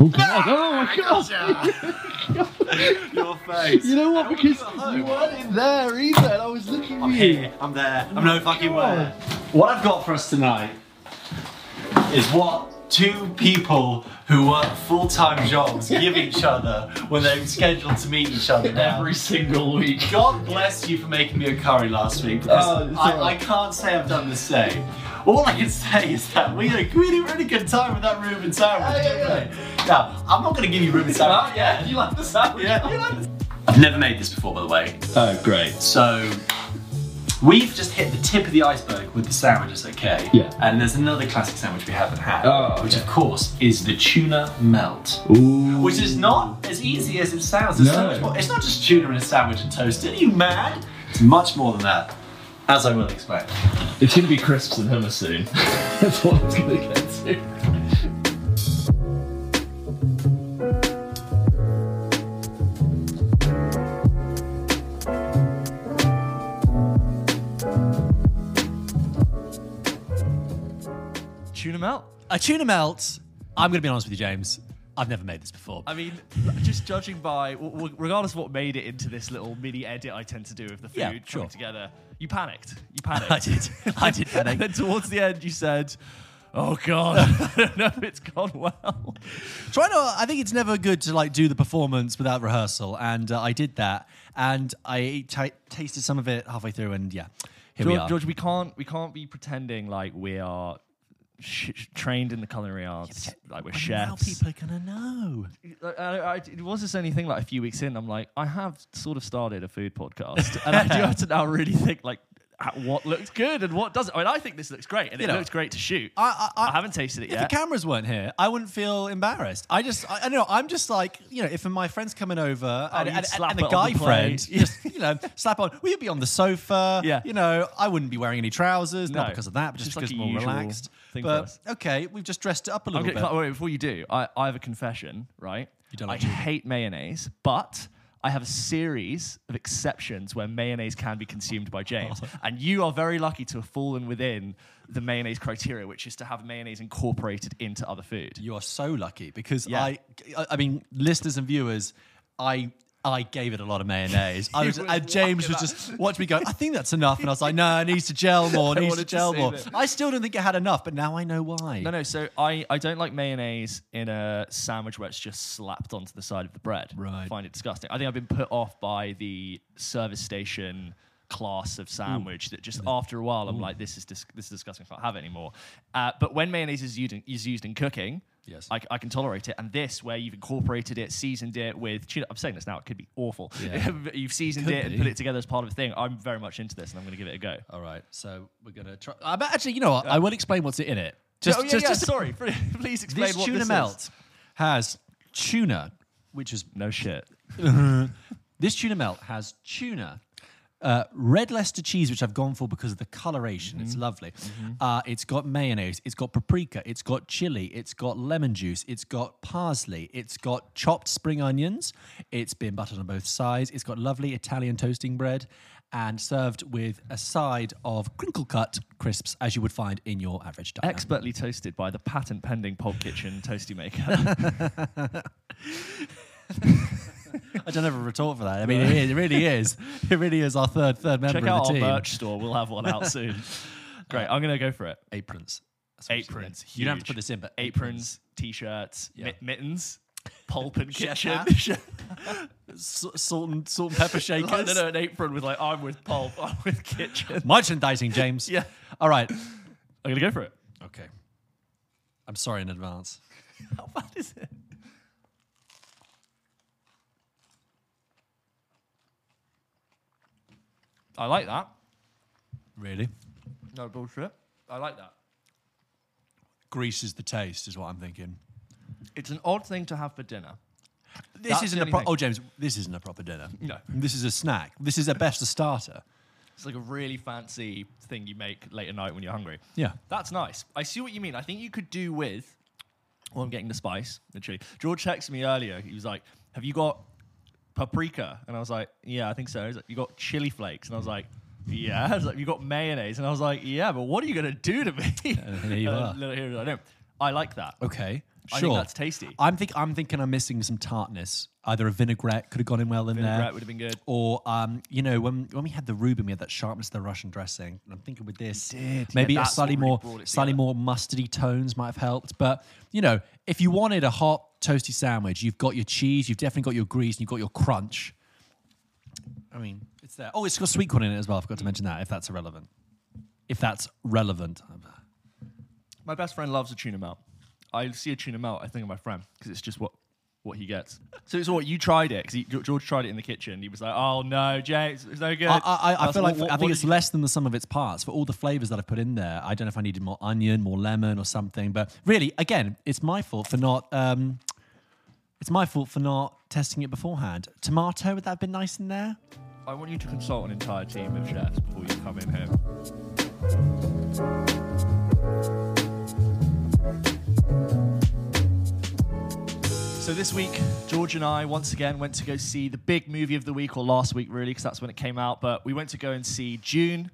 Oh god! Oh my god! Your face. You know what? Because you at home? you weren't in there either, and I was looking I'm at you. here. I'm there. I'm no fucking where. What I've got for us tonight is what two people who work full-time jobs give each other when they're scheduled to meet each other now. Every single week. God bless you for making me a curry last week because Oh, it's I, alright. I can't say I've done the same. All I can say is that we had a really, really good time with that Reuben sandwich, Yeah, didn't yeah, we? Now, I'm not going to give you Reuben sandwich. Oh, yeah, you like the sandwich? Yeah, you like this? I've never made this before, by the way. Oh, great. So we've just hit the tip of the iceberg with the sandwiches, okay? Yeah. And there's another classic sandwich we haven't had, Oh, which of course is the tuna melt. Ooh. Which is not as easy as it sounds. There's so No. much more. It's not just tuna in a sandwich and toasted. Are you mad? It's much more than that. As I will explain. It's gonna be crisps and hummus soon. That's what it's gonna get to. Tuna melt. A tuna melt. I'm going to be honest with you, James. I've never made this before. I mean, just judging by, regardless of what made it into this little mini edit I tend to do of the food Yeah, coming sure. together, you panicked. You panicked. I did. I did panic. and then towards the end, you said, "Oh God, I don't know if it's gone well." Try to. I think it's never good to like do the performance without rehearsal, and uh, I did that, and I tasted some of it halfway through, and yeah, here we are. George, we can't we can't be pretending like we are sh- trained in the culinary arts, like we're Now How people are gonna know. I, I, I- it was this only thing like a few weeks in. I'm like, I have sort of started a food podcast, and I do have to now really think like what looks good and what doesn't. I mean, I think this looks great, and You it know, looks great to shoot. I, I, I haven't tasted it If yet. the cameras weren't here, I wouldn't feel embarrassed. I just, I, I don't know. I'm just like, you know, if my friend's coming over oh, and, and, slap and the guy the friend, just, you know, slap on. We'd be on the sofa. Yeah. You know, I wouldn't be wearing any trousers, not because of that, but just, just like because usual relaxed. Thing for But us. okay, we've just dressed it up a I'm little gonna, bit. wait, before you do, I, I have a confession, right? You don't I like hate mayonnaise, but I have a series of exceptions where mayonnaise can be consumed by James. and you are very lucky to have fallen within the mayonnaise criteria, which is to have mayonnaise incorporated into other food. You are so lucky because Yeah. I, I, I mean, listeners and viewers, I. I gave it a lot of mayonnaise. I was, and James was just watching me go. I think that's enough, and I was like, "No, it needs to gel more. It I needs to gel more." I still don't think it had enough, but now I know why. No, no. So I, I don't like mayonnaise in a sandwich where it's just slapped onto the side of the bread. Right. I find it disgusting. I think I've been put off by the service station class of sandwich that just after a while I'm like, this is dis- this is disgusting. I can't have it anymore. Uh, but when mayonnaise is used in, is used in cooking. Yes. I, I can tolerate it. And this, where you've incorporated it, seasoned it with tuna. I'm saying this now, it could be awful. Yeah. you've seasoned Could it and be. put it together as part of a thing. I'm very much into this and I'm going to give it a go. All right, so we're gonna try. Uh, but actually, you know what? I will explain what's in it. Just, oh, yeah, just, yeah, just sorry. Please explain this what tuna this is. melt has tuna, which is No shit. this tuna melt has tuna. Uh, red Leicester cheese, which I've gone for because of the coloration. It's lovely. Uh, it's got mayonnaise. It's got paprika. It's got chili. It's got lemon juice. It's got parsley. It's got chopped spring onions. It's been buttered on both sides. It's got lovely Italian toasting bread and served with a side of crinkle cut crisps, as you would find in your average diner. Expertly toasted by the patent pending Pulp Kitchen toasty maker. I don't have a retort for that. I mean, it, is, it really is. It really is our third third member Check of out our merch store. We'll have one out soon. Great. Uh, I'm going to go for it. Aprons. That's what you Aprons. You don't have to put this in, but aprons, t-shirts, Yeah. mit- mittens, pulp and kitchen. hat. Chef- S- salt and salt and pepper shakers. no, no, no, an apron with like I'm with pulp, I'm with kitchen. Merchandising, James. Yeah. All right. I'm going to go for it. Okay. I'm sorry in advance. How bad is it? I like that. Really? No bullshit. I like that. Grease is the taste, is what I'm thinking. It's an odd thing to have for dinner. This That's isn't the a only pro- thing. oh James. This isn't a proper dinner. No. This is a snack. This is at best a starter. It's like a really fancy thing you make late at night when you're hungry. Yeah. That's nice. I see what you mean. I think you could do with. Well, I'm getting the spice, literally. George texted me earlier. He was like, Have you got paprika? And I was like, Yeah, I think so. He's like, You got chili flakes? And I was like, Yeah. I was like, You got mayonnaise? And I was like, Yeah, but what are you going to do to me? And here you are. little here, I know. I like that. Okay. I Sure. think that's tasty. I'm think I'm thinking I'm missing some tartness. Either a vinaigrette could have gone in well in there. Vinaigrette would have been good. Or um, you know, when when we had the Reuben, we had that sharpness of the Russian dressing. And I'm thinking with this, did. maybe Yeah, a that's slightly what really more brought it slightly more mustardy tones might have helped. But you know, if you wanted a hot toasty sandwich, you've got your cheese, you've definitely got your grease, and you've got your crunch. I mean, it's there. Oh, it's got sweet corn in it as well. I forgot to mention that. If that's irrelevant, if that's relevant. My best friend loves a tuna melt. I see a tuna melt, I think of my friend because it's just what what he gets. So it's what you tried it because George tried it in the kitchen. He was like, "Oh no, James, it's no good." I, I, I That's feel like what- I think it's less than the sum of its parts for all the flavors that I've put in there. I don't know if I needed more onion, more lemon, or something. But really, again, it's my fault for not. Um, it's my fault for not testing it beforehand. Tomato would that have been nice in there? I want you to consult an entire team of chefs before you come in here. So this week, George and I once again went to go see the big movie of the week, or last week really, because that's when it came out. But we went to go and see Dune.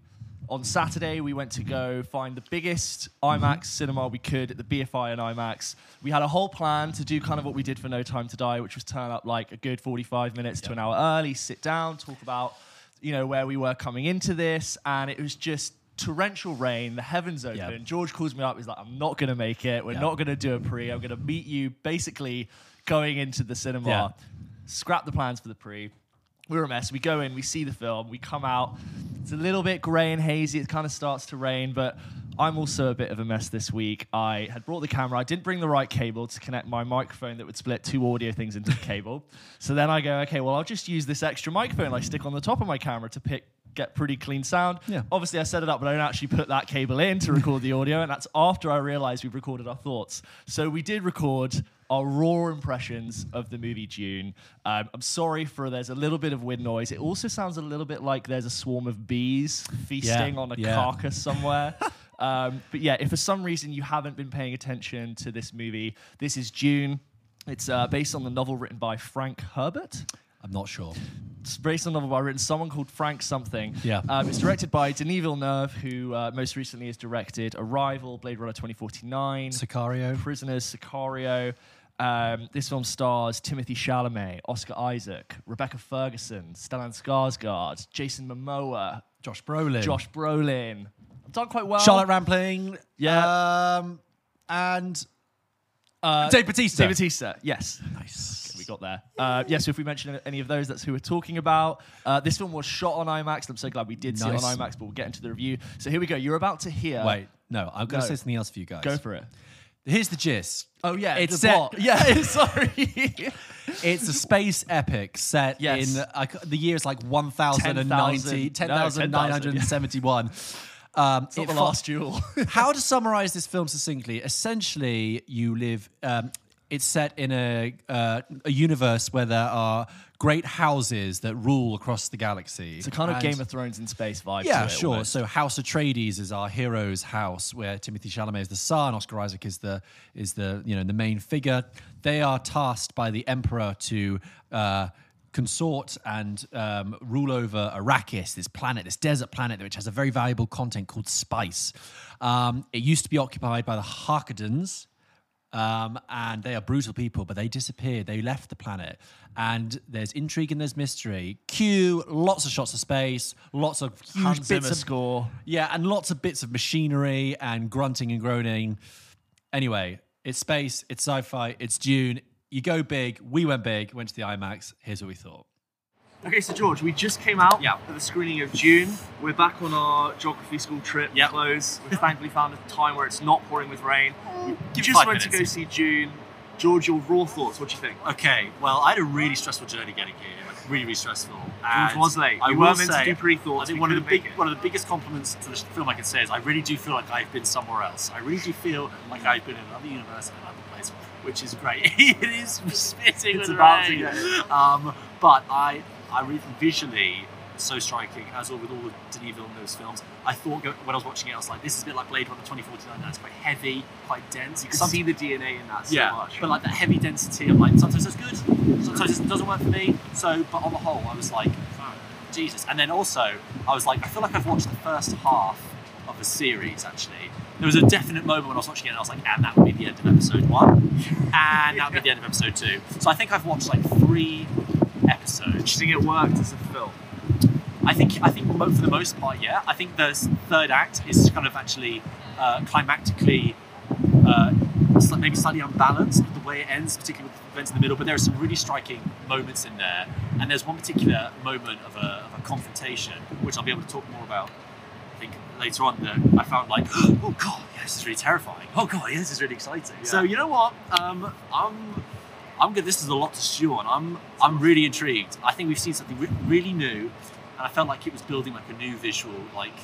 On Saturday, we went to go find the biggest IMAX mm-hmm. cinema we could at the BFI and IMAX. We had a whole plan to do kind of what we did for No Time to Die, which was turn up like a good 45 minutes to an hour early, sit down, talk about you know where we were coming into this, and it was just torrential rain. The heavens open. Yeah. George calls me up. He's like, "I'm not going to make it. We're Yeah. not going to do a pre. I'm going to meet you basically going into the cinema. Yeah. Scrap the plans for the pre." We're a mess. We go in, we see the film, we come out. It's a little bit grey and hazy. It kind of starts to rain, but I'm also a bit of a mess this week. I had brought the camera. I didn't bring the right cable to connect my microphone that would split two audio things into the cable. So then I go, okay, well, I'll just use this extra microphone I stick on the top of my camera to pick get pretty clean sound. Yeah. Obviously, I set it up, but I don't actually put that cable in to record the audio, and that's after I realized we've recorded our thoughts. So we did record our raw impressions of the movie Dune. Um, I'm sorry for there's a little bit of wind noise. It also sounds a little bit like there's a swarm of bees feasting Yeah, on a yeah. carcass somewhere. um, but yeah, if for some reason you haven't been paying attention to this movie, this is Dune. It's uh, based on the novel written by Frank Herbert. I'm not sure. Based on a novel by written someone called Frank something. Yeah. Um, it's directed by Denis Villeneuve, who uh, most recently has directed Arrival, Blade Runner 2049, Sicario. Prisoners, Sicario. Um, this film stars Timothée Chalamet, Oscar Isaac, Rebecca Ferguson, Stellan Skarsgård, Jason Momoa, Josh Brolin. Josh Brolin. I've done quite well. Charlotte Rampling. Yeah. Um, and uh, Dave Bautista. Dave Bautista, yes. Nice. We got there. Uh, yes, so if we mention any of those, that's who we're talking about. Uh, this film was shot on IMAX. I'm so glad we did see it on IMAX, but we'll get into the review. So here we go. You're about to hear. Wait, no, I'm going Go. to say something else for you guys. Go for it. Here's the gist. Oh, yeah. It's the set- plot. Yeah, sorry. It's a space epic set Yes. in uh, the year is like 1090, 10,000. No, 10,971. Um, It's not it the last duel. How to summarize this film succinctly? Essentially, you live. Um, it's set in a uh, a universe where there are great houses that rule across the galaxy. it's a kind of And- Game of Thrones in space vibe. yeah, it, sure. almost. So House Atreides is our hero's house, where Timothée Chalamet is the son, Oscar Isaac is the is the you know the main figure. They are tasked by the Emperor to. Uh, consort and um, rule over Arrakis, this planet, this desert planet, which has a very valuable content called spice. Um, it used to be occupied by the Harkonnens, um, and they are brutal people, but they disappeared. They left the planet, and there's intrigue and there's mystery. Cue lots of shots of space, lots of huge Hans bits of score. yeah, and lots of bits of machinery and grunting and groaning. Anyway, it's space, it's sci-fi, it's Dune. You go big. We went big. Went to the IMAX. Here's what we thought. Okay, so George, we just came out Yeah. for the screening of Dune. We're back on our geography school trip. Close. We've thankfully found a time where it's not pouring with rain. We just went to go see Dune. George, your raw thoughts. What do you think? Okay, well, I had a really stressful journey getting here. Really, really stressful. And was late. I will were meant to do pre-thoughts, I think one of the big, one of the biggest compliments to the film I can say is I really do feel like I've been somewhere else. I really do feel like I've been in another universe and another place, which is great. it is spitting It's with about to rain. Um, but I, I really visually so striking, as all with all of Denis Villeneuve's films. I thought when I was watching it, I was like, this is a bit like Blade Runner 2049. That's quite heavy, quite dense. You can Some- see the DNA in that so yeah, much. but like that heavy density, I'm like, sometimes it's good, sometimes it doesn't work for me. So, but on the whole, I was like, oh, Jesus. And then also, I was like, I feel like I've watched the first half of the series actually, there was a definite moment when I was watching it, and I was like, and that would be the end of episode one, and that would be the end of episode two. So I think I've watched like three episodes. Do you think it worked as a film? I think I think for the most part, yeah. I think the third act is kind of actually uh, climactically, uh, maybe slightly unbalanced with the way it ends, particularly with the events in the middle. But there are some really striking moments in there, and there's one particular moment of a, of a confrontation, which I'll be able to talk more about. I think later on that I found like, oh god, yeah, this is really terrifying. Oh god, yeah, this is really exciting. So you know what? Um, I'm I'm good. This is a lot to stew on. I'm I'm really intrigued. I think we've seen something re- really new, and I felt like it was building like a new visual like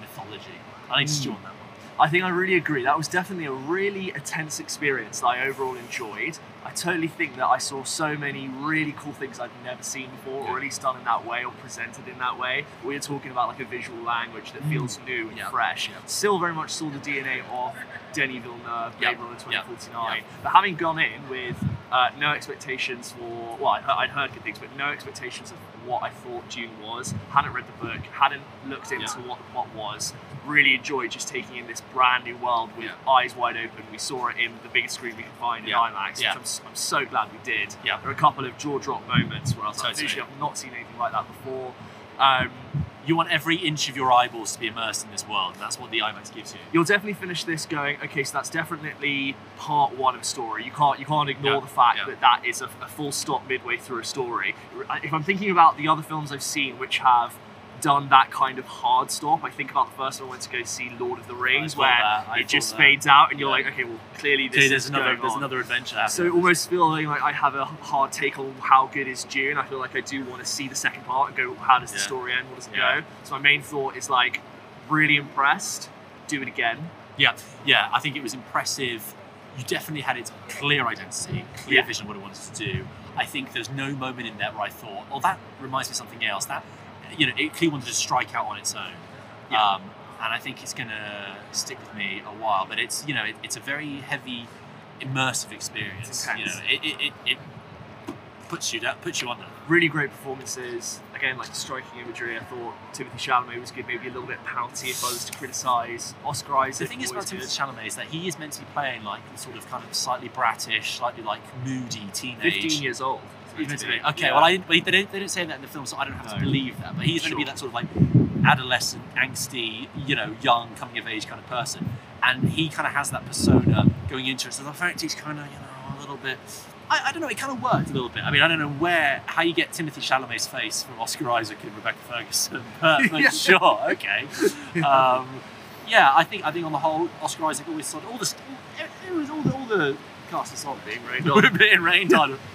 mythology. I need to stew hmm. on that. I think I really agree. That was definitely a really intense experience that I overall enjoyed. I totally think that I saw so many really cool things I've never seen before, or at least done in that way, or presented in that way. We are talking about like a visual language that feels new and Mm. Yeah. fresh. Yeah. Still very much saw the DNA of Denis Villeneuve, Blade Yeah. Runner 2049. Yeah. But having gone in with uh, no expectations for, well, I'd, I'd heard good things, but no expectations of what I thought Dune was. Hadn't read the book, hadn't looked into Yeah. what the plot was. Really enjoyed just taking in this brand new world with Yeah. eyes wide open. We saw it in the biggest screen we could find Yeah. in IMAX, Yeah. which I'm, I'm so glad we did. Yeah. There are a couple of jaw drop moments where I was like, Totally. visually, I've not seen anything like that before. Um, You want every inch of your eyeballs to be immersed in this world. and That's what the IMAX gives you. you'll definitely finish this going okay so that's definitely part one of a story you can't you can't ignore Yeah, the fact yeah. that that is a, a full stop midway through a story if i'm thinking about the other films i've seen which have done that kind of hard stop i think about the first one i went to go see lord of the rings where it just that. fades out and you're Yeah. like okay well clearly this Okay, there's is another there's on. another adventure. happening. so almost feeling like I have a hard take on how good is Dune. I feel like I do want to see the second part and go, how does the story end? What does it Yeah. go? So my main thought is like, really impressed. Do it again. Yeah, yeah. I think it was impressive. You definitely had its clear identity, clear Yeah. vision of what it wanted to do. I think there's no moment in there where I thought, "Oh, that reminds me of something else." That you know, it clearly wanted to strike out on its own. Yeah. Um, and I think it's gonna stick with me a while. But it's you know, it, it's a very heavy, immersive experience. You know, it, it, it, it puts you that puts you under. Really great performances. Again, like striking imagery. I thought Timothée Chalamet was good, maybe a little bit pouty if I was to criticise. Oscar Isaac. The thing is about Timothée Chalamet is that he is meant to be playing like the sort of kind of slightly bratish, slightly like moody teenage. 15 years old. He's meant to be. Yeah. Okay, well, I didn't, they, don't, they don't say that in the film, so I don't have to believe that. But he's going to be that sort of like adolescent, angsty, you know, young, coming of age kind of person. And he kind of has that persona going into it. So the fact he's kind of, you know, a little bit. I, I don't know, it kind of worked a little bit. I mean, I don't know where, how you get Timothée Chalamet's face from Oscar Isaac and Rebecca Ferguson, but, Yeah. sure, okay. Um, yeah, I think I think on the whole, Oscar Isaac always sort all the st- it was all the all the cast of song being rained on, being rained on.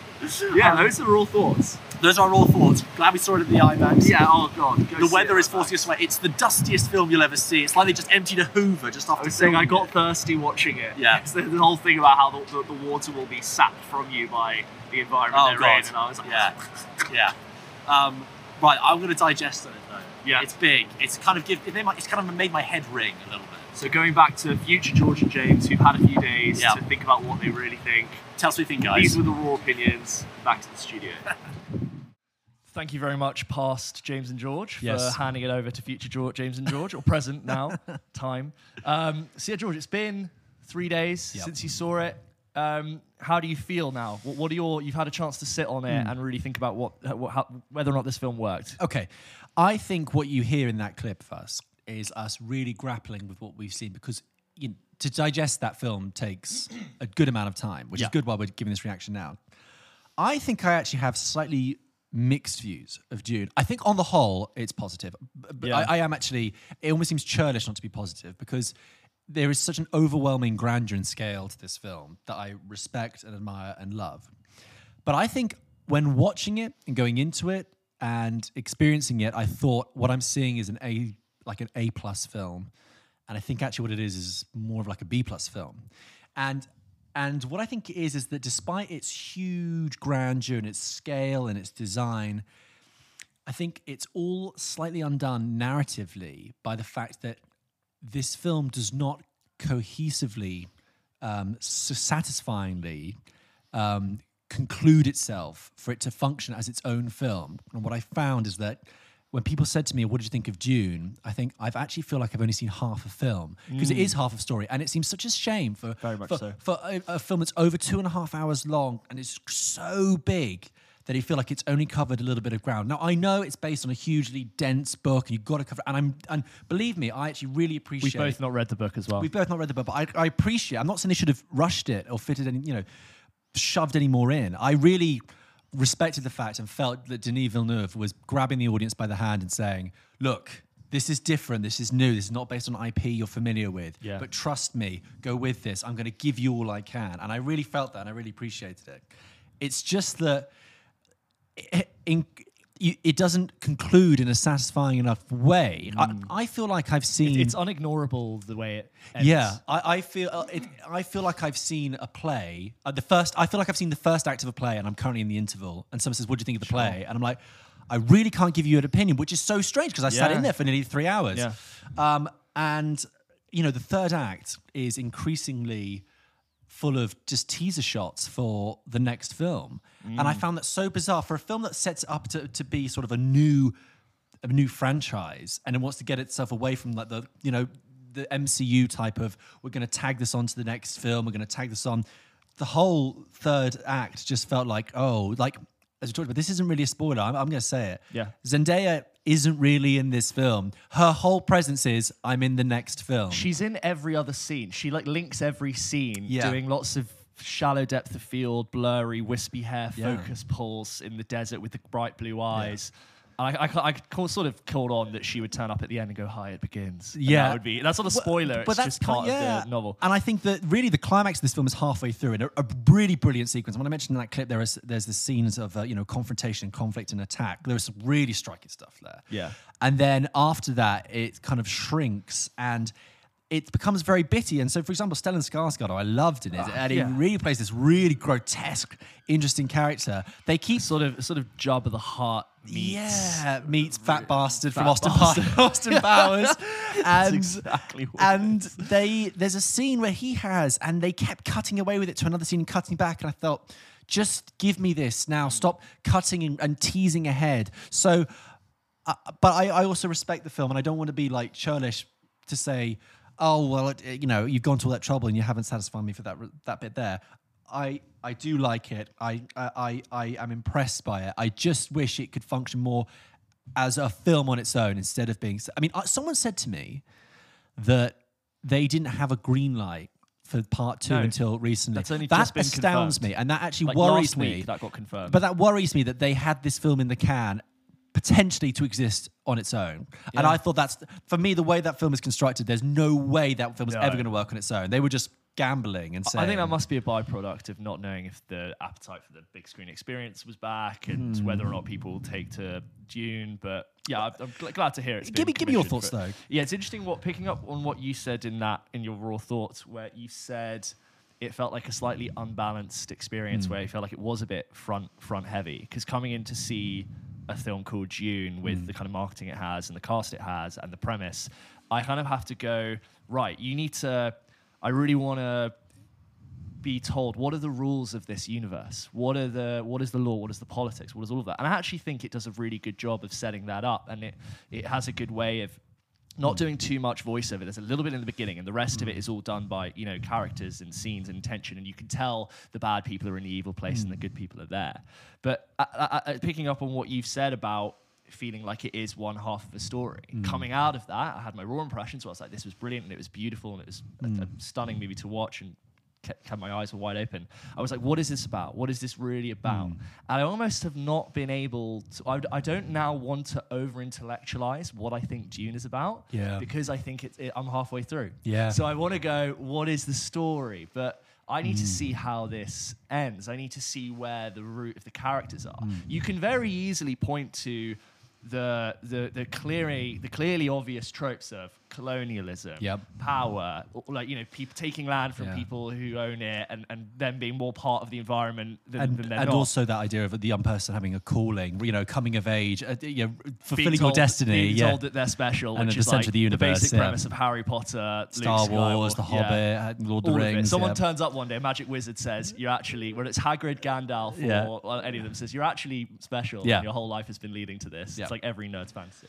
Yeah, Um, those are all thoughts. those are all thoughts. Glad we saw it at the IMAX. Yeah, oh god. go The weather it is forcing us away. It's the dustiest film you'll ever see. It's like they just emptied a Hoover just after. I was saying I got it. thirsty watching it. Yeah. It's the, the whole thing about how the, the, the water will be sapped from you by the environment Oh they're god. in, and I was like, yeah, yeah. Um, right, I'm going to digest it though. Yeah. It's big. It's kind of give. It made my, it's kind of made my head ring a little bit. So going back to future George and James, who've had a few days Yeah. to think about what they really think. Tell us what you think, guys. These were the raw opinions. Back to the studio. Thank you very much, past James and George, for Yes. handing it over to future George, James and George, or present now, time. Um, so yeah, George, it's been three days Yep. since you saw it. Um, how do you feel now? What, what are your? You've had a chance to sit on it and really think about what, what how, whether or not this film worked. Okay. I think what you hear in that clip first is us really grappling with what we've seen because you know, to digest that film takes a good amount of time, which Yeah. is good while we're giving this reaction now. I think I actually have slightly mixed views of Dune. I think on the whole, it's positive. But Yeah. I, I am actually, it almost seems churlish not to be positive because there is such an overwhelming grandeur and scale to this film that I respect and admire and love. But I think when watching it and going into it and experiencing it, I thought what I'm seeing is an A, like an A plus film, and I think actually what it is is more of like a B plus film. And and what I think it is is that despite its huge grandeur and its scale and its design, I think it's all slightly undone narratively by the fact that this film does not cohesively, um, so satisfyingly um, conclude itself for it to function as its own film. And what I found is that when people said to me, "What did you think of Dune?" I think I've actually feel like I've only seen half a film because it is half a story, and it seems such a shame for Mm. Very much for, so. for a, a film that's over two and a half hours long and it's so big that you feel like it's only covered a little bit of ground. Now I know it's based on a hugely dense book, and you've got to cover. And I'm and believe me, I actually really appreciate. We've both not read the book as well. We've both not read the book, but I, I appreciate. I'm not saying they should have rushed it or fitted any, you know, shoved any more in. I really respected the fact and felt that Denis Villeneuve was grabbing the audience by the hand and saying, "Look, this is different. This is new. This is not based on IP you're familiar with. Yeah. But trust me, go with this. I'm going to give you all I can." And I really felt that, and I really appreciated it. It's just that it, in, you- it doesn't conclude in a satisfying enough way. I, I feel like I've seen. it's unignorable the way it ends. Yeah, I, I feel uh, it, I feel like I've seen a play. Uh, the first, I feel like I've seen the first act of a play, and I'm currently in the interval. And someone says, "What do you think of the play?" And I'm like, "I really can't give you an opinion," which is so strange because I sat in there for nearly three hours. Yeah. Um, and you know, the third act is increasingly full of just teaser shots for the next film, and I mm. found that so bizarre for a film that sets up to, to be sort of a new a new franchise and it wants to get itself away from like the you know the MCU type of we're going to tag this on to the next film we're going to tag this on. The whole third act just felt like oh like as we talked about this isn't really a spoiler I'm, I'm going to say it Yeah. Zendaya isn't really in this film her whole presence is I'm in the next film She's in every other scene. She like links every scene, Yeah. doing lots of shallow depth of field, blurry, wispy hair, Yeah. focus pulls in the desert with the bright blue eyes. I, I, I sort of called on that she would turn up at the end and go, "Hi, it begins." And Yeah. that would be that's not a spoiler. but it's just ki- part of the novel. And I think that really the climax of this film is halfway through, and a, a really brilliant sequence. When I mentioned in that clip, there is there's the scenes of uh, you know confrontation, conflict, and attack. There is some really striking stuff there. Yeah. And then after that, it kind of shrinks and. It becomes very bitty, and so, for example, Stellan Skarsgård, I loved in it, and he really plays this really grotesque, interesting character. They keep Sort of, sort of Jabba the Hutt meets. yeah, meets fat bastard from Fat Austin, bastard. Pa- Austin Powers, and exactly what and they there's a scene where he has, and they kept cutting away with it to another scene, cutting back, and I thought, just give me this now. Stop cutting and, and teasing ahead. So, uh, but I, I also respect the film, and I don't want to be like churlish to say, oh well, it, you know, you've gone to all that trouble and you haven't satisfied me for that that bit there. I I do like it. I I I, I am impressed by it. I just wish it could function more as a film on its own instead of being. I mean, uh, someone said to me that they didn't have a green light for part two No. until recently. That's only that astounds confirmed. me, and that actually Like worries me. that got confirmed. But that worries me that they had this film in the can potentially to exist on its own. And I thought that's for me the way that film is constructed. There's no way that film is No. ever going to work on its own. They were just gambling and saying. I think that must be a byproduct of not knowing if the appetite for the big screen experience was back and Hmm. whether or not people take to Dune. But yeah, I'm, I'm gl- glad to hear it. Give me- give me your thoughts, though. Yeah, it's interesting. What picking up on what you said in that in your raw thoughts, where you said it felt like a slightly unbalanced experience, where you felt like it was a bit front front heavy. Because coming in to see a film called Dune with Hmm. the kind of marketing it has and the cast it has and the premise, I kind of have to go right. You need to. I really want to be told what are the rules of this universe what are the what is the law what is the politics what is all of that and i actually think it does a really good job of setting that up and it it has a good way of not doing too much voiceover. There's a little bit in the beginning and the rest of it is all done by you know characters and scenes and tension and you can tell the bad people are in the evil place and the good people are there. But uh, uh, uh, picking up on what you've said about feeling like it is one half of a story. Coming out of that, I had my raw impressions where I was like, this was brilliant and it was beautiful and it was a, a stunning movie to watch and kept, my eyes were wide open. I was like, what is this about? What is this really about? Hmm. And I almost have not been able to, I, I don't now want to over intellectualize what I think Dune is about Yeah. because I think it's, it, I'm halfway through. Yeah. So I want to go, what is the story? But I need to see hmm. how this ends. I need to see where the root of the characters are. Hmm. You can very easily point to the the the clearly the clearly obvious tropes of colonialism, Yep. power, like you know, people taking land from Yeah. people who own it, and, and them being more part of the environment than, and, than they're and also that idea of the young person having a calling, you know, coming of age, uh, you know, Being fulfilling your destiny. being yeah. told that they're special, And which at the is like of the universe, basic yeah. premise of Harry Potter, Star Luke Wars, Skywalker, The. Hobbit, uh, Lord of the. Rings. Someone turns up one day, a magic wizard says, You're actually, whether it's Hagrid, Gandalf, or well, any of them, says, You're actually special. Yeah. And your whole life has been leading to this. It's like every nerd's fantasy.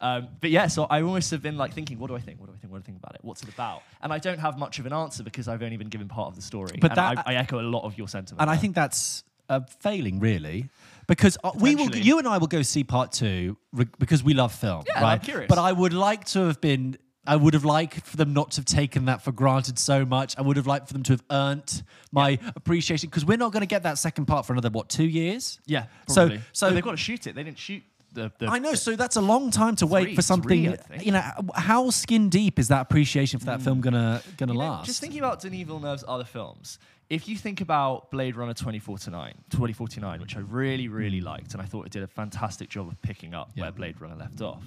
Um, but yeah, so I almost have been like thinking, what do I think? What do I think? What do I think about it? What's it about? And I don't have much of an answer because I've only been given part of the story. But and that- I, I echo a lot of your sentiment. And I think that's a failing, really, because uh, we will, you and I will go see part two because we love film, Yeah, I'm curious. But I would like to have been. I would have liked for them not to have taken that for granted so much. I would have liked for them to have earned my appreciation because we're not going to get that second part for another what two years? yeah. So- Probably. so- But they've got to shoot it. They didn't shoot the. the I know, so that's a long time to wait Three, for something. three, you know, how skin deep is that appreciation for that film gonna gonna You know, last? just thinking about Denis Villeneuve's other films, if you think about Blade Runner 2049, 2049, which I really, really liked, and I thought it did a fantastic job of picking up where Blade Runner left off,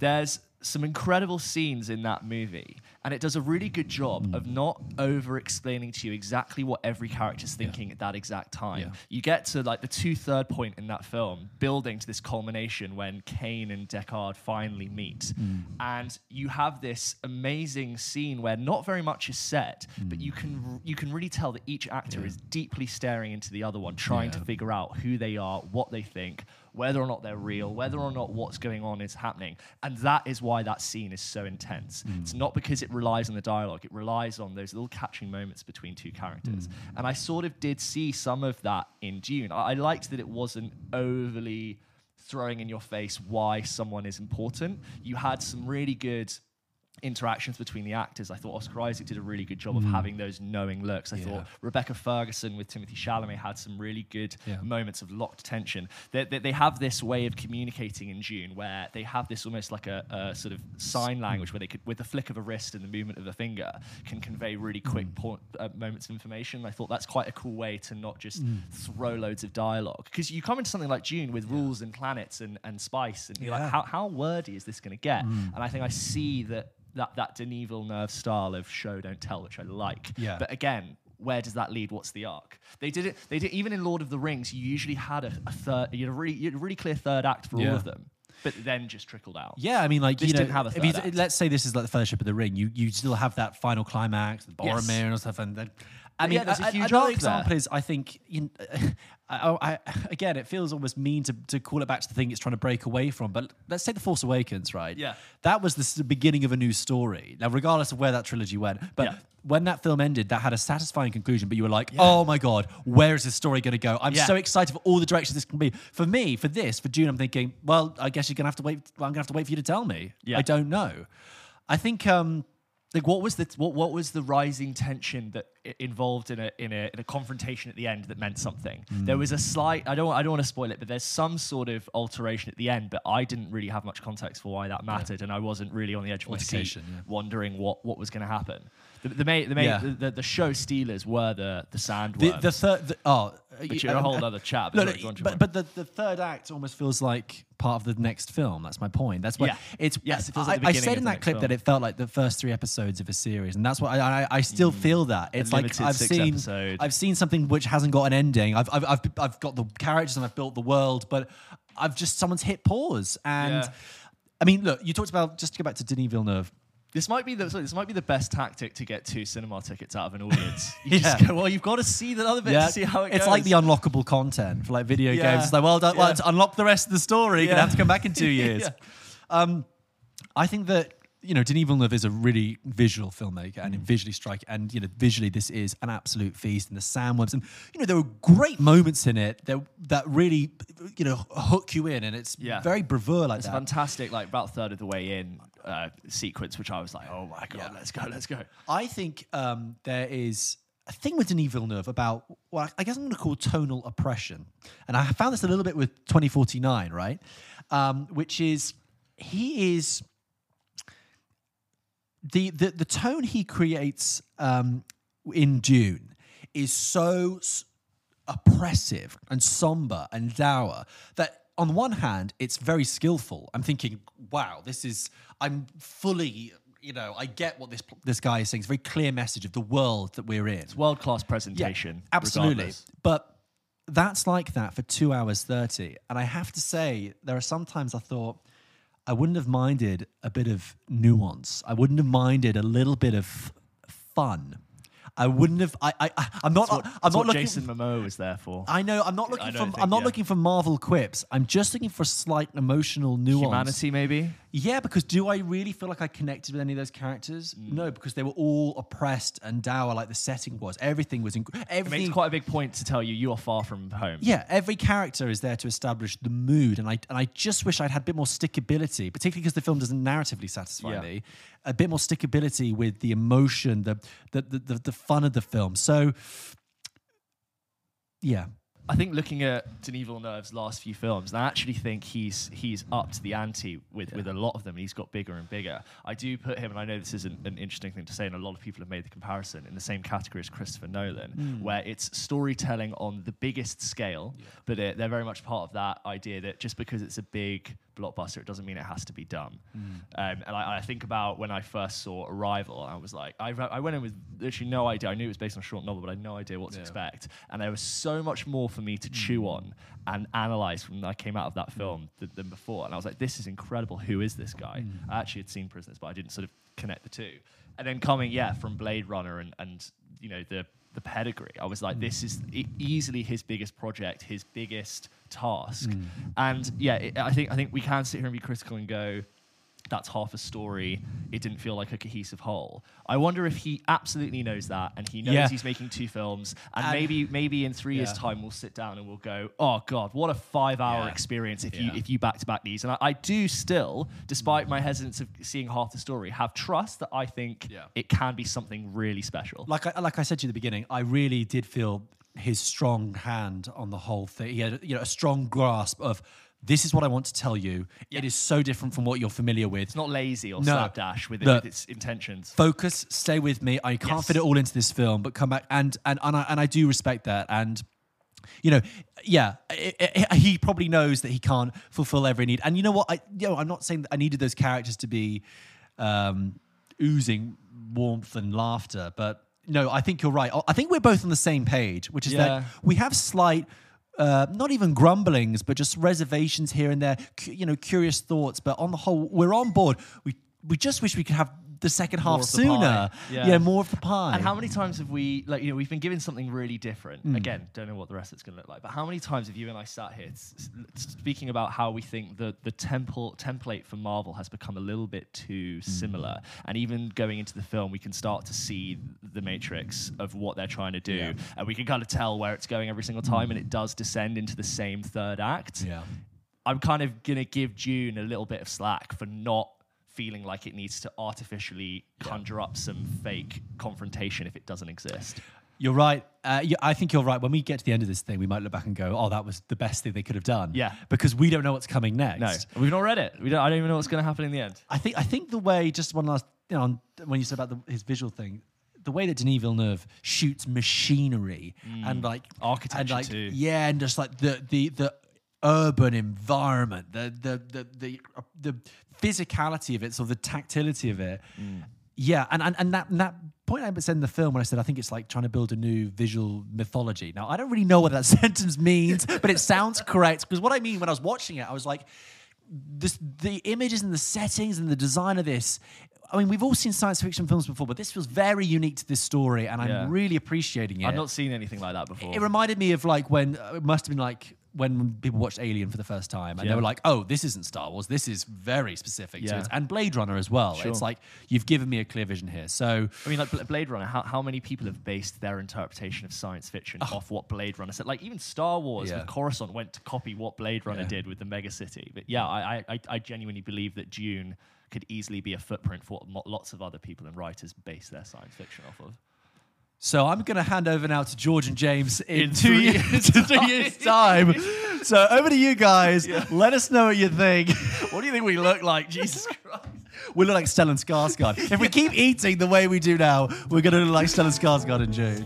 there's some incredible scenes in that movie, and it does a really good job of mm. not over explaining to you exactly what every character's thinking at that exact time. Yeah. You get to like the two third point in that film, building to this culmination when Kane and Deckard finally meet. Mm. And you have this amazing scene where not very much is said, but mm. you can you can really tell that each actor is deeply staring into the other one, trying to figure out who they are, what they think, whether or not they're real, whether or not what's going on is happening. And that is why that scene is so intense. It's not because it relies on the dialogue, it relies on those little catching moments between two characters. Hmm. And I sort of did see some of that in Dune. I, I liked that it wasn't overly throwing in your face why someone is important. You had some really good interactions between the actors. I thought Oscar Isaac did a really good job of hmm. having those knowing looks. I thought Rebecca Ferguson with Timothée Chalamet had some really good Yeah. moments of locked tension. They, they, they have this way of communicating in Dune where they have this almost like a, a sort of sign language where they could, with the flick of a wrist and the movement of a finger, can convey really quick hmm. point, uh, moments of information. I thought that's quite a cool way to not just hmm. throw loads of dialogue because you come into something like Dune with rules and planets and, and spice, and you're Yeah. like, how, how wordy is this going to get? And I think I see that that that Denis Villeneuve style of show don't tell, which I like. Yeah. But again, where does that lead? What's the arc? They did it. They did even in Lord of the Rings. You usually had a, a third. You had a really, you had a really clear third act for all of them, but then just trickled out. Yeah, I mean, like This you know, didn't have a if you, third act. let's say this is like the Fellowship of the Ring, you you still have that final climax, the Yes. Boromir and stuff, and then. I Yeah, mean, there's a huge another example there. is I think you kn- I, I, again it feels almost mean to, to call it back to the thing it's trying to break away from. But let's take the Force Awakens, right? Yeah. that was the beginning of a new story. Now, regardless of where that trilogy went, but Yeah. when that film ended, that had a satisfying conclusion. But you were like, oh my god, where is this story going to go? I'm Yeah. so excited for all the directions this can be. For me, for this, for Dune, I'm thinking, well, I guess you're gonna have to wait. Well, I'm gonna have to wait for you to tell me. Yeah. I don't know. I think um, Like what was the what, what was the rising tension that involved in a, in a in a confrontation at the end that meant something? Hmm. There was a slight I don't I don't want to spoil it, but there's some sort of alteration at the end, but I didn't really have much context for why that mattered, and I wasn't really on the edge of my seat, yeah. wondering what what was going to happen. The the main, the, main, Yeah. the, the show stealers were the the sandworms. the third. The, oh, Which you, are a whole uh, other chat, but No, no, but but the, the third act almost feels like part of the next film. That's my point. That's what Yeah. it's. Yes, it feels I, like the I said in that clip film. that it felt like the first three episodes of a series, and that's why I I, I still mm. feel that it's like I've seen episode. I've seen something which hasn't got an ending. I've I've I've, I've got the characters and I've built the world, but I've just someone's hit pause and. Yeah. I mean, look. You talked about just to go back to Denis Villeneuve. This might be the sorry, this might be the best tactic to get two cinema tickets out of an audience. You Yeah. just go, well, you've got to see the other bit to see how it goes. it's goes. like the unlockable content for like video Yeah. games. It's like, well, well, Yeah. to unlock the rest of the story, you're gonna have to come back in two years. Yeah. um, I think that you know Denis Villeneuve is a really visual filmmaker Mm. and visually striking, and you know visually this is an absolute feast. And the sandworms, and you know there were great moments in it that that really you know hook you in, and it's Yeah. very bravura like It's that. fantastic, like about a third of the way in uh, sequence, which I was like, oh my god, let's go, let's go. I think um, there is a thing with Denis Villeneuve about what I guess I'm going to call tonal oppression. And I found this a little bit with 2049, right? Um, which is he is the, the the tone he creates um, in Dune is so s- oppressive and somber and dour that on the one hand it's very skillful. I'm thinking wow this is i'm fully you know i get what this this guy is saying. It's a very clear message of the world that we're in. It's World class presentation, Yeah, absolutely. regardless. but that's like that for two hours 30 and i have to say there are sometimes i thought i wouldn't have minded a bit of nuance. I wouldn't have minded a little bit of fun I wouldn't have. I, I, I'm not. What, I'm that's not what looking. Jason Momoa was there for. I know. I'm not looking for. think, I'm not yeah. looking for Marvel quips. I'm just looking for slight emotional nuance. Humanity, maybe. Yeah, because do I really feel like I connected with any of those characters? Mm. No, because they were all oppressed and dour, like the setting was. Everything was. Inc- It makes quite a big point to tell you you are far from home. yeah, every character is there to establish the mood, and I and I just wish I'd had a bit more stickability, particularly because the film doesn't narratively satisfy Yeah. me. A bit more stickability with the emotion, the the, the the the fun of the film. So, yeah, I think looking at Denis Villeneuve's last few films, I actually think he's he's up to the ante with, with a lot of them. He's got bigger and bigger. I do put him, and I know this isn't an interesting thing to say, and a lot of people have made the comparison in the same category as Christopher Nolan, mm. where it's storytelling on the biggest scale, but it, they're very much part of that idea that just because it's a big blockbuster, it doesn't mean it has to be done. Mm. Um, and I, I think about when I first saw Arrival, I was like, I, I went in with literally no idea. I knew it was based on a short novel, but I had no idea what to expect. And there was so much more for me to chew mm. on and analyze when I came out of that mm. film th- than before. And I was like, this is incredible. Who is this guy? I actually had seen Prisoners, but I didn't sort of connect the two. And then coming, yeah, from Blade Runner and, and you know, the the pedigree. I was like, hmm. this is e- easily his biggest project, his biggest task. Hmm. And yeah, it, I think I think we can sit here and be critical and go, that's half a story. It didn't feel like a cohesive whole. I wonder if he absolutely knows that, and he knows Yeah. he's making two films, and, And- maybe maybe in three years' time we'll sit down and we'll go, oh god, what a five-hour Yeah. experience if you if you back to back these. And I, I do still, despite my hesitance of seeing half the story, have trust that I think Yeah. it can be something really special. like I, like I said to you at the beginning, I really did feel his strong hand on the whole thing. He had you know a strong grasp of this is what I want to tell you. It is so different from what you're familiar with. It's not lazy or No. slapdash with, it, with its intentions. Focus, stay with me. I can't Yes. fit it all into this film, but come back and and and I, and I do respect that. And you know, yeah, i i he probably knows that he can't fulfill every need. And you know what? I you know, I'm not saying that I needed those characters to be um, oozing warmth and laughter, but no, I think you're right. I think we're both on the same page, which is Yeah. that we have slight. Uh, not even grumblings, but just reservations here and there. cu- you know, curious thoughts. But on the whole, we're on board. We we just wish we could have the second half sooner. Yeah. Yeah. more of the pie. And how many times have we, like, you know, we've been given something really different. Hmm. Again, don't know what the rest of it's going to look like. But how many times have you and I sat here speaking about how we think the the temple template for Marvel has become a little bit too Hmm. similar, and even going into the film, we can start to see the matrix of what they're trying to do, and we can kind of tell where it's going every single time, and it does descend into the same third act. Yeah. I'm kind of gonna give Dune a little bit of slack for not feeling like it needs to artificially conjure up some fake confrontation if it doesn't exist. You're right. Uh, yeah, I think you're right. When we get to the end of this thing, we might look back and go, "Oh, that was the best thing they could have done." Yeah. because we don't know what's coming next. No, we've not read it. We don't. I don't even know what's going to happen in the end. I think I think the way just one last you know on- when you said about the, his visual thing, the way that Denis Villeneuve shoots machinery and like architecture and Mm. Like too. yeah, and just like the the the urban environment, the the the the, uh, the physicality of it, so the tactility of it. Mm. Yeah, and, and and that and that point I said in the film when I said I think it's like trying to build a new visual mythology. Now I don't really know what that sentence means, but it sounds correct because what I mean when I was watching it, I was like, this the images and the settings and the design of this. I mean, we've all seen science fiction films before, but this feels very unique to this story, and I'm Yeah. really appreciating it. I've not seen anything like that before. It reminded me of like when uh, it must have been like when people watched Alien for the first time and they were like, "Oh, this isn't Star Wars. This is very specific to Yeah. it." And Blade Runner as well. Sure. It's like you've given me a clear vision here. So I mean, like Blade Runner. How, how many people have based their interpretation of science fiction oh. off what Blade Runner said? Like even Star Wars Oh. Yeah. with Coruscant went to copy what Blade Runner Yeah. did with the mega city. But yeah, I, I- I I genuinely believe that Dune could easily be a footprint for what lots of other people and writers base their science fiction off of. So I'm going to hand over now to George and James in, In two three years, two years time. So over to you guys. Let us know what you think. What do you think we look like? Jesus Christ. We look like Stellan Skarsgård. if we keep eating the way we do now, we're going to look like Stellan Skarsgård in Dune.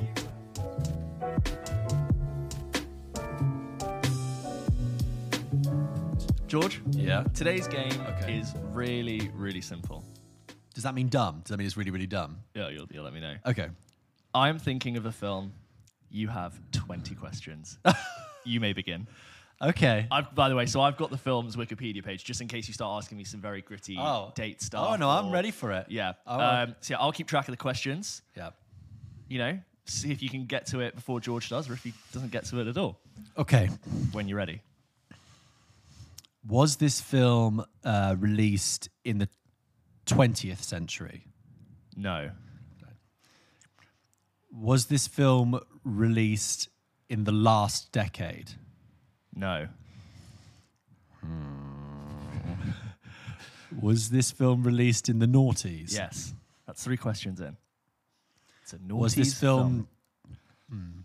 George, Yeah. today's game Okay. is really, really simple. Does that mean dumb? Does that mean it's really, really dumb? Yeah, you'll, you'll let me know. Okay. I'm thinking of a film. You have 20 questions. you may begin. Okay. I've, by the way, so I've got the film's Wikipedia page just in case you start asking me some very gritty Oh. date stuff. Oh, no, I'm or- ready for it. Yeah. Right. Um, so yeah, I'll keep track of the questions. Yeah. you know, see if you can get to it before George does, or if he doesn't get to it at all. Okay. When you're ready. Was this film uh, released in the 20th century? No. Was this film released in the last decade? No. Was this film released in the noughties? Yes. That's three questions in. It's a naughty Was this film? Hmm.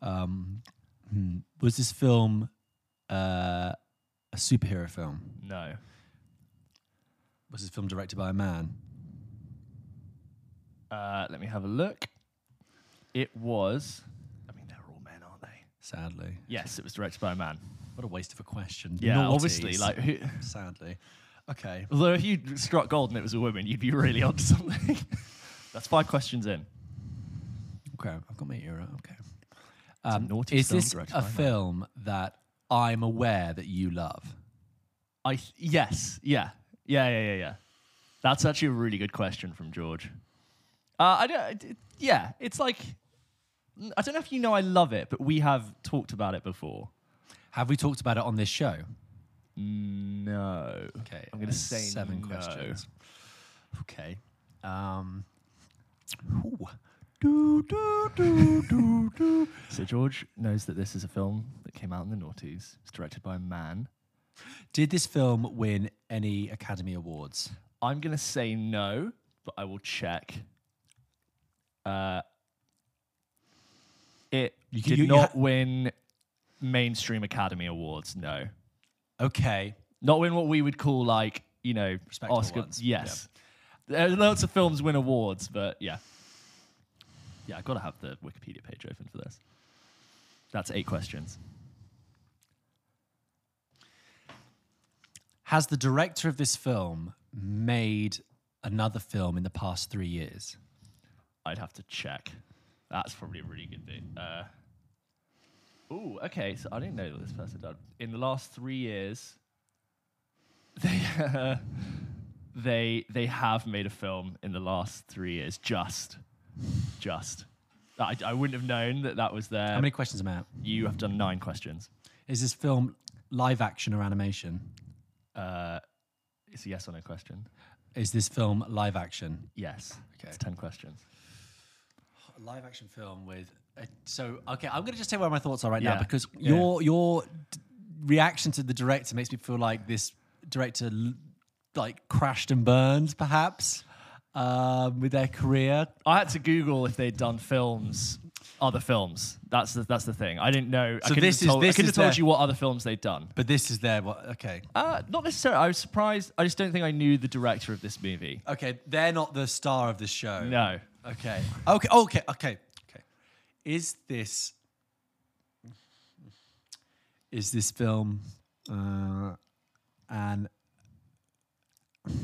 Um, hmm. Was this film uh, a superhero film? No. Was this film directed by a man? Uh, let me have a look. It was. I mean, they're all men, aren't they? Sadly, Yes, it was directed by a man. what a waste of a question. Yeah, Naughties. obviously. Like, who, sadly. Okay. although if you struck gold and it was a woman, you'd be really onto something. That's five questions in. Okay, I've got my ear out. Okay. a Um, naughty is film this directed a by a man. film that I'm aware that you love? I th- yes, yeah, yeah, yeah, yeah, yeah. That's actually a really good question from George. Uh, I don't. it- Yeah, it's like I don't know if you know I love it, but we have talked about it before. Have we talked about it on this show? No. Okay, I'm gonna uh, say seven no. questions. Okay. Um, ooh. So George knows that this is a film that came out in the noughties. It's directed by a man. Did this film win any Academy Awards? I'm gonna say no, but I will check. Uh, it You- did you- you not ha- win mainstream Academy Awards. No, Okay. not win what we would call like you know Respectable Oscar. ones. Yes, are lots of films win awards, but yeah, yeah. I've gotta have the Wikipedia page open for this. That's eight questions. Has the director of this film made another film in the past three years? I'd have to check. That's probably a really good bit. Uh, oh, okay. So I didn't know that this person done. In the last three years, they uh, they they have made a film in the last three years. Just, just. I, I wouldn't have known that that was there. How many questions am I at? you have done nine questions. Is this film live action or animation? Uh, it's a yes or no question. Is this film live action? Yes. Okay. It's ten questions. A live action film with. A, so okay, I'm going to just tell you where my thoughts are right Yeah. now because Yeah. your your d- reaction to the director makes me feel like this director l- like crashed and burned, perhaps, um, with their career. I had to Google if they'd done films, other films. That's the that's the thing. I didn't know. I So couldn't this is- told, this I could have told you what other films they'd done. But this is their what? Okay, Uh, not necessarily. I was surprised. I just don't think I knew the director of this movie. okay, they're not the star of the show. No. Okay. Okay. Okay. Okay. Okay. Is this is this film uh, an I'm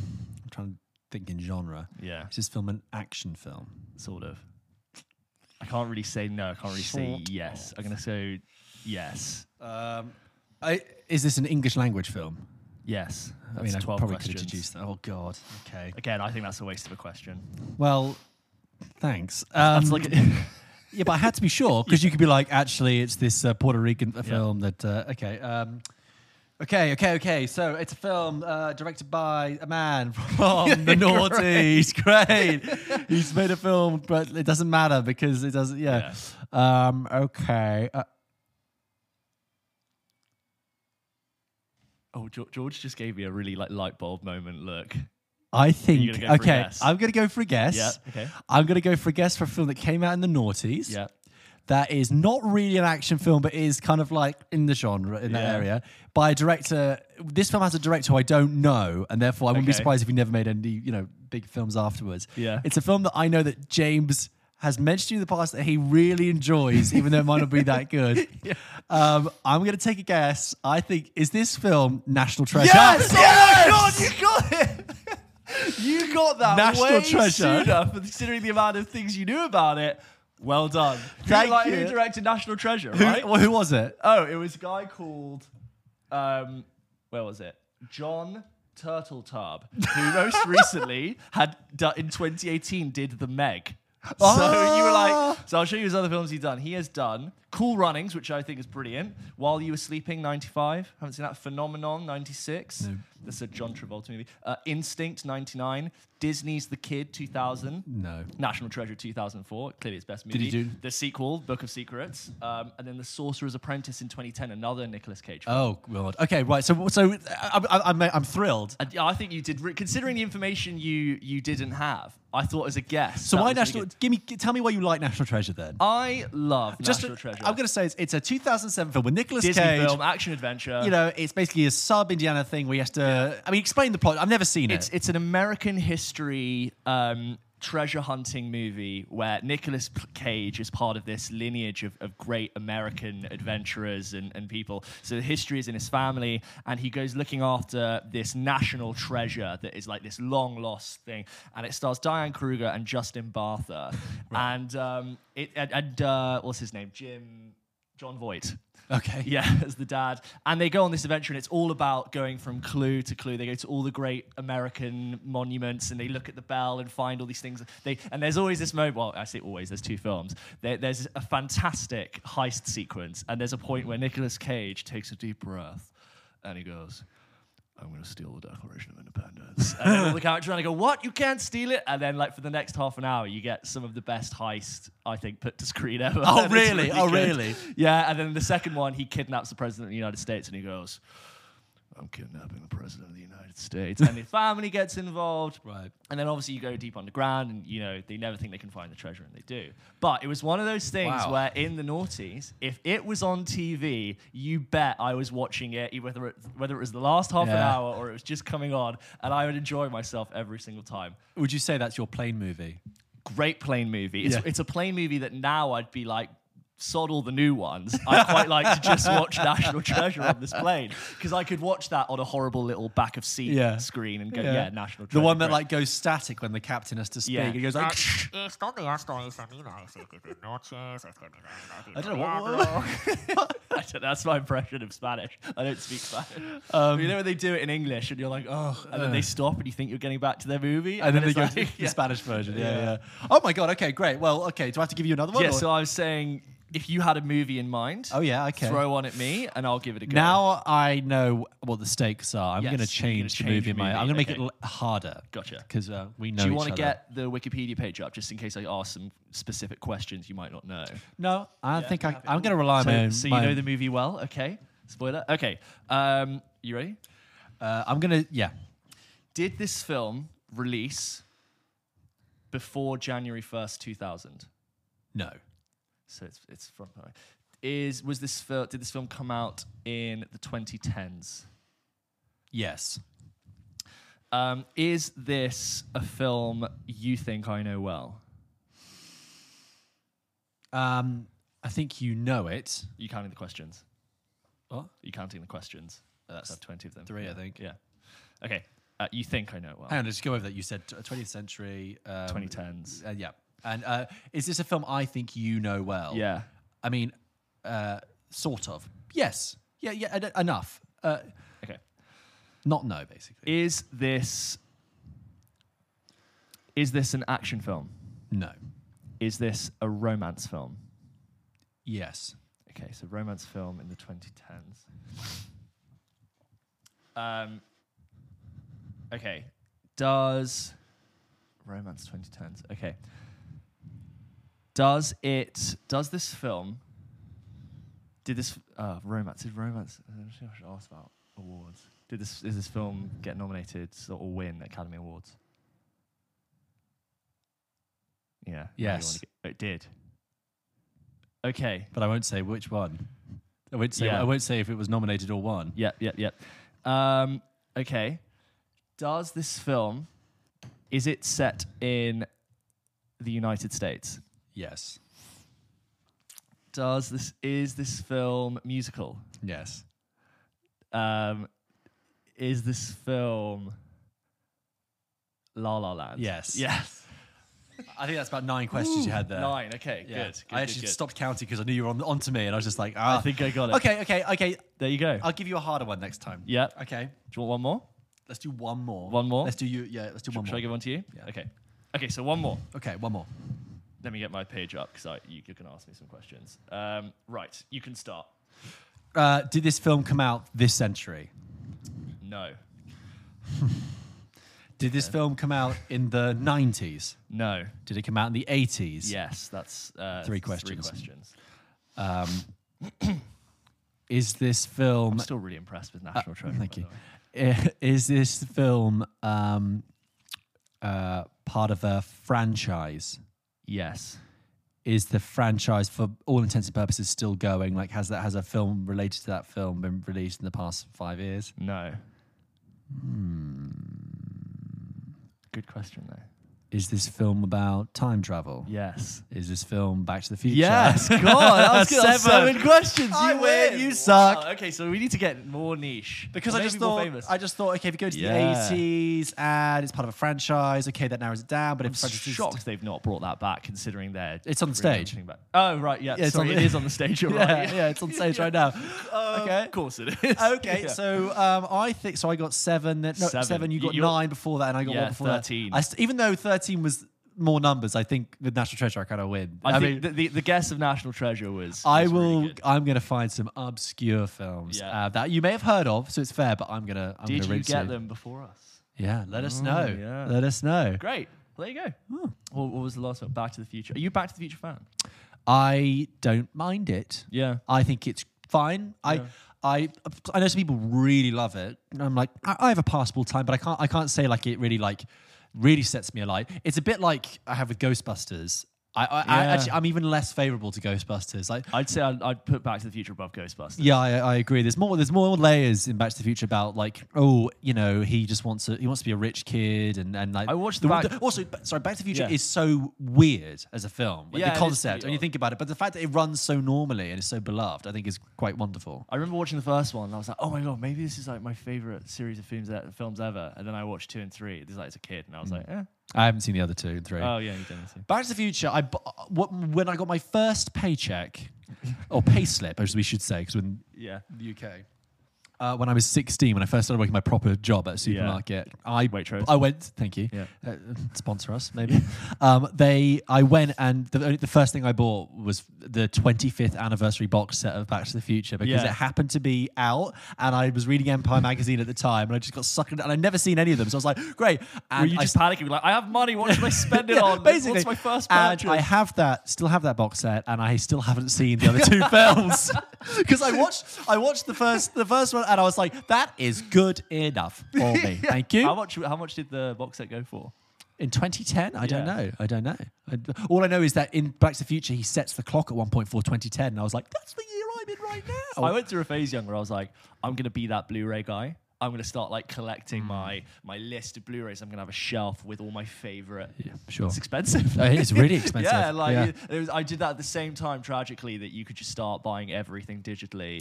trying to think in genre. Yeah. Is this film an action film? Sort of. I can't really say no. I can't really say Sort yes. I'm gonna say yes. Um, I, is this an English language film? Yes. That's I mean, I twelve probably could questions. have deduced that. Oh God. Okay. Again, I think that's a waste of a question. Well, thanks. Um, That's like Yeah, but I had to be sure because you could be like, actually, it's this uh, Puerto Rican film that. Uh, okay, um, okay, okay, okay. So it's a film uh, directed by a man from the noughties. Great. He's made a film, but it doesn't matter because it doesn't. Yeah. Um, okay. Uh, oh, George just gave me a really like light bulb moment. Look. I think. go okay. I'm going to go for a guess. Yeah. Okay. I'm going to go for a guess for a film that came out in the noughties. Yeah. that is not really an action film, but is kind of like in the genre in that Yeah. area by a director. This film has a director who I don't know, and therefore I wouldn't be Okay. surprised if he never made any you know big films afterwards. Yeah. it's a film that I know that James has mentioned in the past that he really enjoys, even though it might not be that good. um, I'm going to take a guess. I think is this film National Treasure? Yes! Oh my god, you got it! You got that National way Treasure. sooner, for considering the amount of things you knew about it. Well done. Thank who, like, you. Who directed National Treasure, right? well, who was it? Oh, it was a guy called, um, where was it? Jon Turteltaub, who most recently had in 2018 did the Meg. So you were like, so I'll show you his other films he's done. He has done Cool Runnings, which I think is brilliant. While You Were Sleeping, 95. Haven't seen that. Phenomenon, 96. That's a John Travolta movie. Uh, Instinct, 99. Disney's The Kid, 2000. No. National Treasure 2004, clearly its best movie. Did he do- the sequel, Book of Secrets, um, and then The Sorcerer's Apprentice in 2010, another Nicolas Cage. film. Oh god. Okay, right. So so I'm I'm, I'm thrilled. Yeah, I think you did, considering the information you you didn't have. I thought as a guest. So why really national? Give me. Tell me why you like National Treasure then. I love Just National Treasure. I'm going to say it's, it's a 2007 film with Nicolas Disney Cage. film, action adventure. You know, it's basically a sub Indiana thing where he has to. I mean, explain the plot. I've never seen it's it. it's an American history um, treasure hunting movie where Nicolas Cage is part of this lineage of, of great American adventurers and, and people. So the history is in his family, and he goes looking after this national treasure that is like this long lost thing. And it stars Diane Kruger and Justin Bartha, and um, it and, and uh, what's his name, Jim Jon Voight. Okay. Yeah, as the dad. And they go on this adventure, and it's all about going from clue to clue. They go to all the great American monuments, and they look at the bell and find all these things. They and there's always this moment. Well, I say always. There's two films. There, there's a fantastic heist sequence, and there's a point where Nicolas Cage takes a deep breath, and he goes. I'm going to steal the Declaration of Independence. And then all the characters around, I go, what? You can't steal it? And then, like, for the next half an hour, you get some of the best heist, I think, put to screen ever. Oh, And it's really? Oh, good. really? Yeah, and then the second one, he kidnaps the president of the United States, and he goes, "I'm kidnapping the president of the United States," and his family gets involved. Right. And then obviously you go deep underground, and you know they never think they can find the treasure, and they do. But it was one of those things Wow. where in the noughties, if it was on TV, you bet I was watching it, e- whether it, whether it was the last half an Yeah. hour or it was just coming on, and I would enjoy myself every single time Would you say that's your plane movie? great plane movie. It's, Yeah. it's a plane movie that now I'd be like, sod all the new ones. I quite like to just watch National Treasure on this plane because I could watch that on a horrible little back of seat Yeah. screen and go, yeah, National Treasure. The one that like goes static when the captain has to speak. Yeah. It goes like. Esto de esto es a mí, no es que de noches, es que de- I don't know what. I don't- that's my impression of Spanish. I don't speak Spanish. Um, you know when they do it in English and you're like, oh, and then they stop and you think you're getting back to their movie, and then they it's go like- to the yeah. Spanish version. Yeah, yeah, Yeah. Oh my god. Okay, great. Well, okay. Do I have to give you another one? Yeah, or- so I was saying, if you had a movie in mind, Oh yeah. Okay. throw one at me and I'll give it a go. Now I know what the stakes are. I'm Yes, going to you're change gonna the change movie. in my, movie, I'm going to make okay. it l- harder. Gotcha. Because uh, we know Do you want to get the Wikipedia page up just in case I ask some specific questions you might not know? No, I think I, I'm going to rely on So, my own. so you my know own- the movie well, okay? Spoiler. Okay. Um, you ready? uh, I'm going to. Yeah. Did this film release before January first, two thousand? No. So it's it's from. Is was this film? Did this film come out in the 2010s? Yes. Um, is this a film you think I know well? Um, I think you know it. You counting the questions? What? You counting the questions? That's have twenty of them. three, I think. Yeah. Okay. Uh, you think I know it well? Hang on, let's go over that. You said t- 20th century. Um, 2010s. Uh, yeah. And uh, is this a film I think you know well? Yeah. I mean, uh, sort of. Yes. Yeah. Yeah. en- enough. Uh, Okay. not no, basically. Is this is this an action film? no. Is this a romance film? Yes. Okay, so romance film in the 2010s. Um, okay, does romance 2010s? Okay, does it? Does this film? Did this uh, romance? Did romance? I should ask about awards. Did this? Is this film get nominated or win Academy Awards? Yeah. now you wanna Yes. get- it did. Okay. But I won't say which one. I won't say. Yeah. I won't say if it was nominated or won. Yep, yep, yep. Um, okay. Does this film is it set in the United States? Yes. Does this is this film musical? Yes. Um, is this film La La Land? Yes. Yes. I think that's about nine questions you had there. Nine. Okay. Yeah. Good. good. I actually good, stopped counting because I knew you were on onto me, and I was just like, ah. I think I got it. Okay. Okay. Okay. There you go. I'll give you a harder one next time. Yep. Okay. Do you want one more? Let's do one more. One more? Let's do you. Yeah. Let's do one more. Should. I give one to you? Yeah. Okay. Okay. So one more. Okay. One more. Let me get my page up because you, you can ask me some questions. Um, right, you can start. Uh, did this film come out this century? No, Did this film come out in the 90s? no, Did it come out in the 80s? yes. That's uh, Three Three questions. questions. Is this film I'm still really impressed with National Treasure. Uh, Thank you. the way. I- Is this film um, uh, part of a franchise? Yes. Is the franchise, for all intents and purposes, still going? Like, has that has a film related to that film been released in the past five years? No. Hmm. Good question though. Is this film about time travel? Yes. Is this film Back to the Future? Yes, God, that was good. That was Seven. seven questions. I You win, win. you suck. Wow, Okay, so we need to get more niche Because I just thought. I just thought, okay, if you go to Yeah. the 80s and it's part of a franchise, okay, that narrows it down. But I'm if shocked they've not brought that back, considering they're It's on the stage. back. Oh right, yeah. Yeah, sorry, on it is on the stage. You're yeah, right. yeah, it's on stage right now. okay. Of course it is. Okay, Yeah. so um, I think so. I got seven. No, seven. Seven. You got you're- nine before that, and I got Yeah, one before 13. that. I even though thirteen was more numbers, I think with National Treasure I kind of win. I, I, think mean, the, the, the guess of National Treasure was. I was really will. good. I'm going to find some obscure films Yeah. uh, that you may have heard of, so it's fair. But I'm gonna. I'm Did gonna you get them before us? Yeah, let us Oh, know. yeah. Let us know. Great. Well, there you go. Oh. What, what was the last one? Back to the Future. Are you a Back to the Future fan? I don't mind it. Yeah. I think it's fine. I, I, I know some people really love it. I'm like, I, I have a passable time, but I can't, I can't say like it really like, really sets me alight. It's a bit like I have with Ghostbusters. I, I, I Yeah. actually, I'm even less favorable to Ghostbusters. Like, I'd say I'd, I'd put Back to the Future above Ghostbusters. yeah, I, I agree. There's more. There's more layers in Back to the Future about like, oh, you know, he just wants to. He wants to be a rich kid, and and like. I watched the Back- also. Sorry, Back to the Future Yeah. is so weird as a film. Like Yeah, the concept when you think about it, but the fact that it runs so normally and is so beloved, I think is quite wonderful. I remember watching the first one and I was like, oh my god, maybe this is like my favorite series of films films ever. And then I watched two and three. This is like as a kid, and I was like, eh. I haven't seen the other two and three. Oh yeah, you didn't see. Back to the Future. I bu- what, when I got my first paycheck or pay slip, as we should say, because in Yeah. the UK. Uh, when I was 16, when I first started working my proper job at a supermarket, I Waitrose. I went. Thank you. Yeah. Uh, sponsor us, maybe. um, they, I went, and the, the first thing I bought was the 25th anniversary box set of Back to the Future because Yeah. it happened to be out, and I was reading Empire magazine at the time, and I just got sucked in, and I'd never seen any of them, so I was like, great. And Were you I just panicking? Like, I have money. What should I spend it Yeah, on? Basically, What's my first and? I have that, still have that box set, and I still haven't seen the other two films because I watched, I watched the first, the first one, and I was like, that is good enough for me. Thank you. how much? How much did the box set go for? In 2010, I don't know. I don't know. I, all I know is that in Back to the Future, he sets the clock at one point for 2010, and I was like, that's the year I'm in right now. I went through a phase young where I was like, I'm gonna be that Blu-ray guy. I'm gonna start like collecting Hmm. my my list of Blu-rays. I'm gonna have a shelf with all my favorite. Yeah, sure. It's expensive. Uh, it's really expensive. yeah, like Yeah. it- it was, I did that at the same time. Tragically, that you could just start buying everything digitally.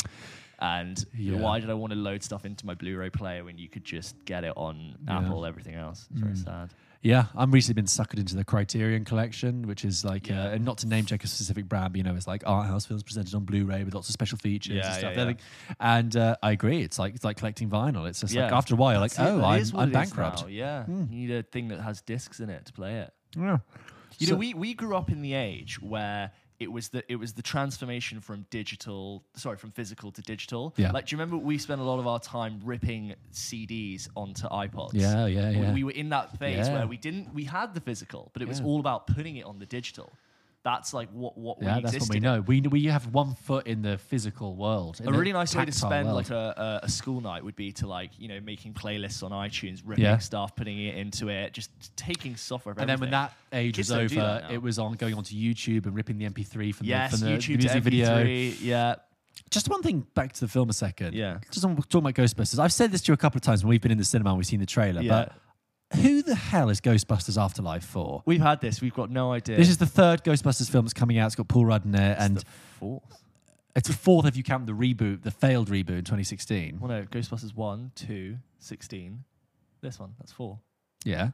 And Yeah. why did I want to load stuff into my Blu-ray player when you could just get it on Yeah. Apple? Everything else. It's very sad. Yeah, I'm recently been suckered into the Criterion collection, which is like, Yeah. uh, and not to name check a specific brand, but you know, it's like art house films presented on Blu-ray with lots of special features Yeah, and stuff. yeah, like- And uh, I agree, it's like it's like collecting vinyl. It's just like after a while, you're like, it, oh, I'm, I'm bankrupt. Yeah, you need a thing that has discs in it to play it. Yeah. You So- know, we, we grew up in the age where it was the it was the transformation from digital, sorry, from physical to digital. Yeah. Like, do you remember we spent a lot of our time ripping CDs onto iPods? Yeah, yeah, We- yeah. We, were in that phase Yeah. where we didn't we had the physical, but it was all about putting it on the digital. That's like what what Yeah, we that's what we in. know. We we have one foot in the physical world. A really nice way to spend world. like a, a, school night would be to like you know making playlists on iTunes, ripping Yeah. stuff, putting it into it, just taking software. Of And then when that age Kids was over, it was on going onto YouTube and ripping the MP3 from yes, the, from the, the YouTube music to video. MP3, yeah, Just one thing back to the film a second. Yeah. Just on talking about Ghostbusters. I've said this to you a couple of times when we've been in the cinema and we've seen the trailer, Yeah. but who the hell is Ghostbusters Afterlife for? We've had this. We've got no idea. This is the third Ghostbusters film that's coming out. It's got Paul Rudd in it, and the fourth. it's the fourth if you count the reboot, the failed reboot in 2016. Well, no, Ghostbusters 1, 2, 16. This one, that's four. Yeah.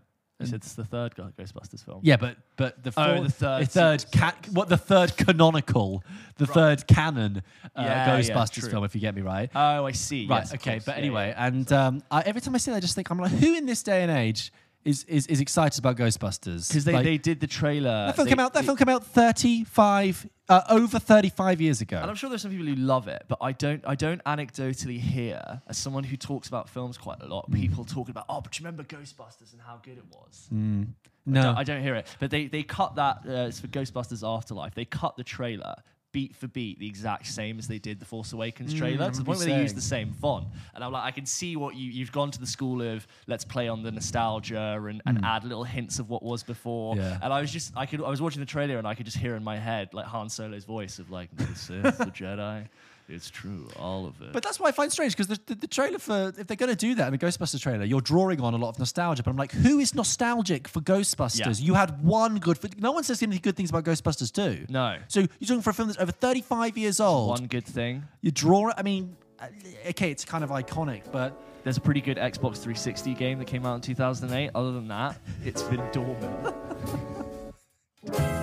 It's the third Ghostbusters film. Yeah, but but the Oh, fourth, the third the third ca- what the third canonical, the third canon uh, Yeah, yeah, Ghostbusters true. film, if you get me right. Oh, I see. Right. Yes, of okay. course. But Yeah, anyway, yeah. and um, I, every time I see that, I just think I'm like, who in this day and age is is, is excited about Ghostbusters because they, Like, they did the trailer. that film they- came out. That film came out thirty five uh, over thirty five years ago. And I'm sure there's some people who love it, but I don't. I don't anecdotally hear, as someone who talks about films quite a lot, people talking about, oh, but you remember Ghostbusters and how good it was. no, I don't, I don't hear it. But they they cut that. Uh, it's for Ghostbusters Afterlife. They cut the trailer beat for beat the exact same as they did the Force Awakens trailer to the point where they used the same font. And I'm like, I can see what you you've gone to the school of. Let's play on the nostalgia and, and add little hints of what was before. Yeah. And I was just I could I was watching the trailer and I could just hear in my head like Han Solo's voice of like the Sith, the Jedi. It's true, all of it. But that's what I find strange because the, the, the trailer for if they're going to do that in the Ghostbusters trailer, you're drawing on a lot of nostalgia. But I'm like, who is nostalgic for Ghostbusters? Yeah. You had one good. No one says any good things about Ghostbusters too. No. So you're talking for a film that's over 35 years old. one good thing. You draw it. I mean, uh, okay, it's kind of iconic, but There's a pretty good Xbox 360 game that came out in 2008. Other than that, it's been dormant.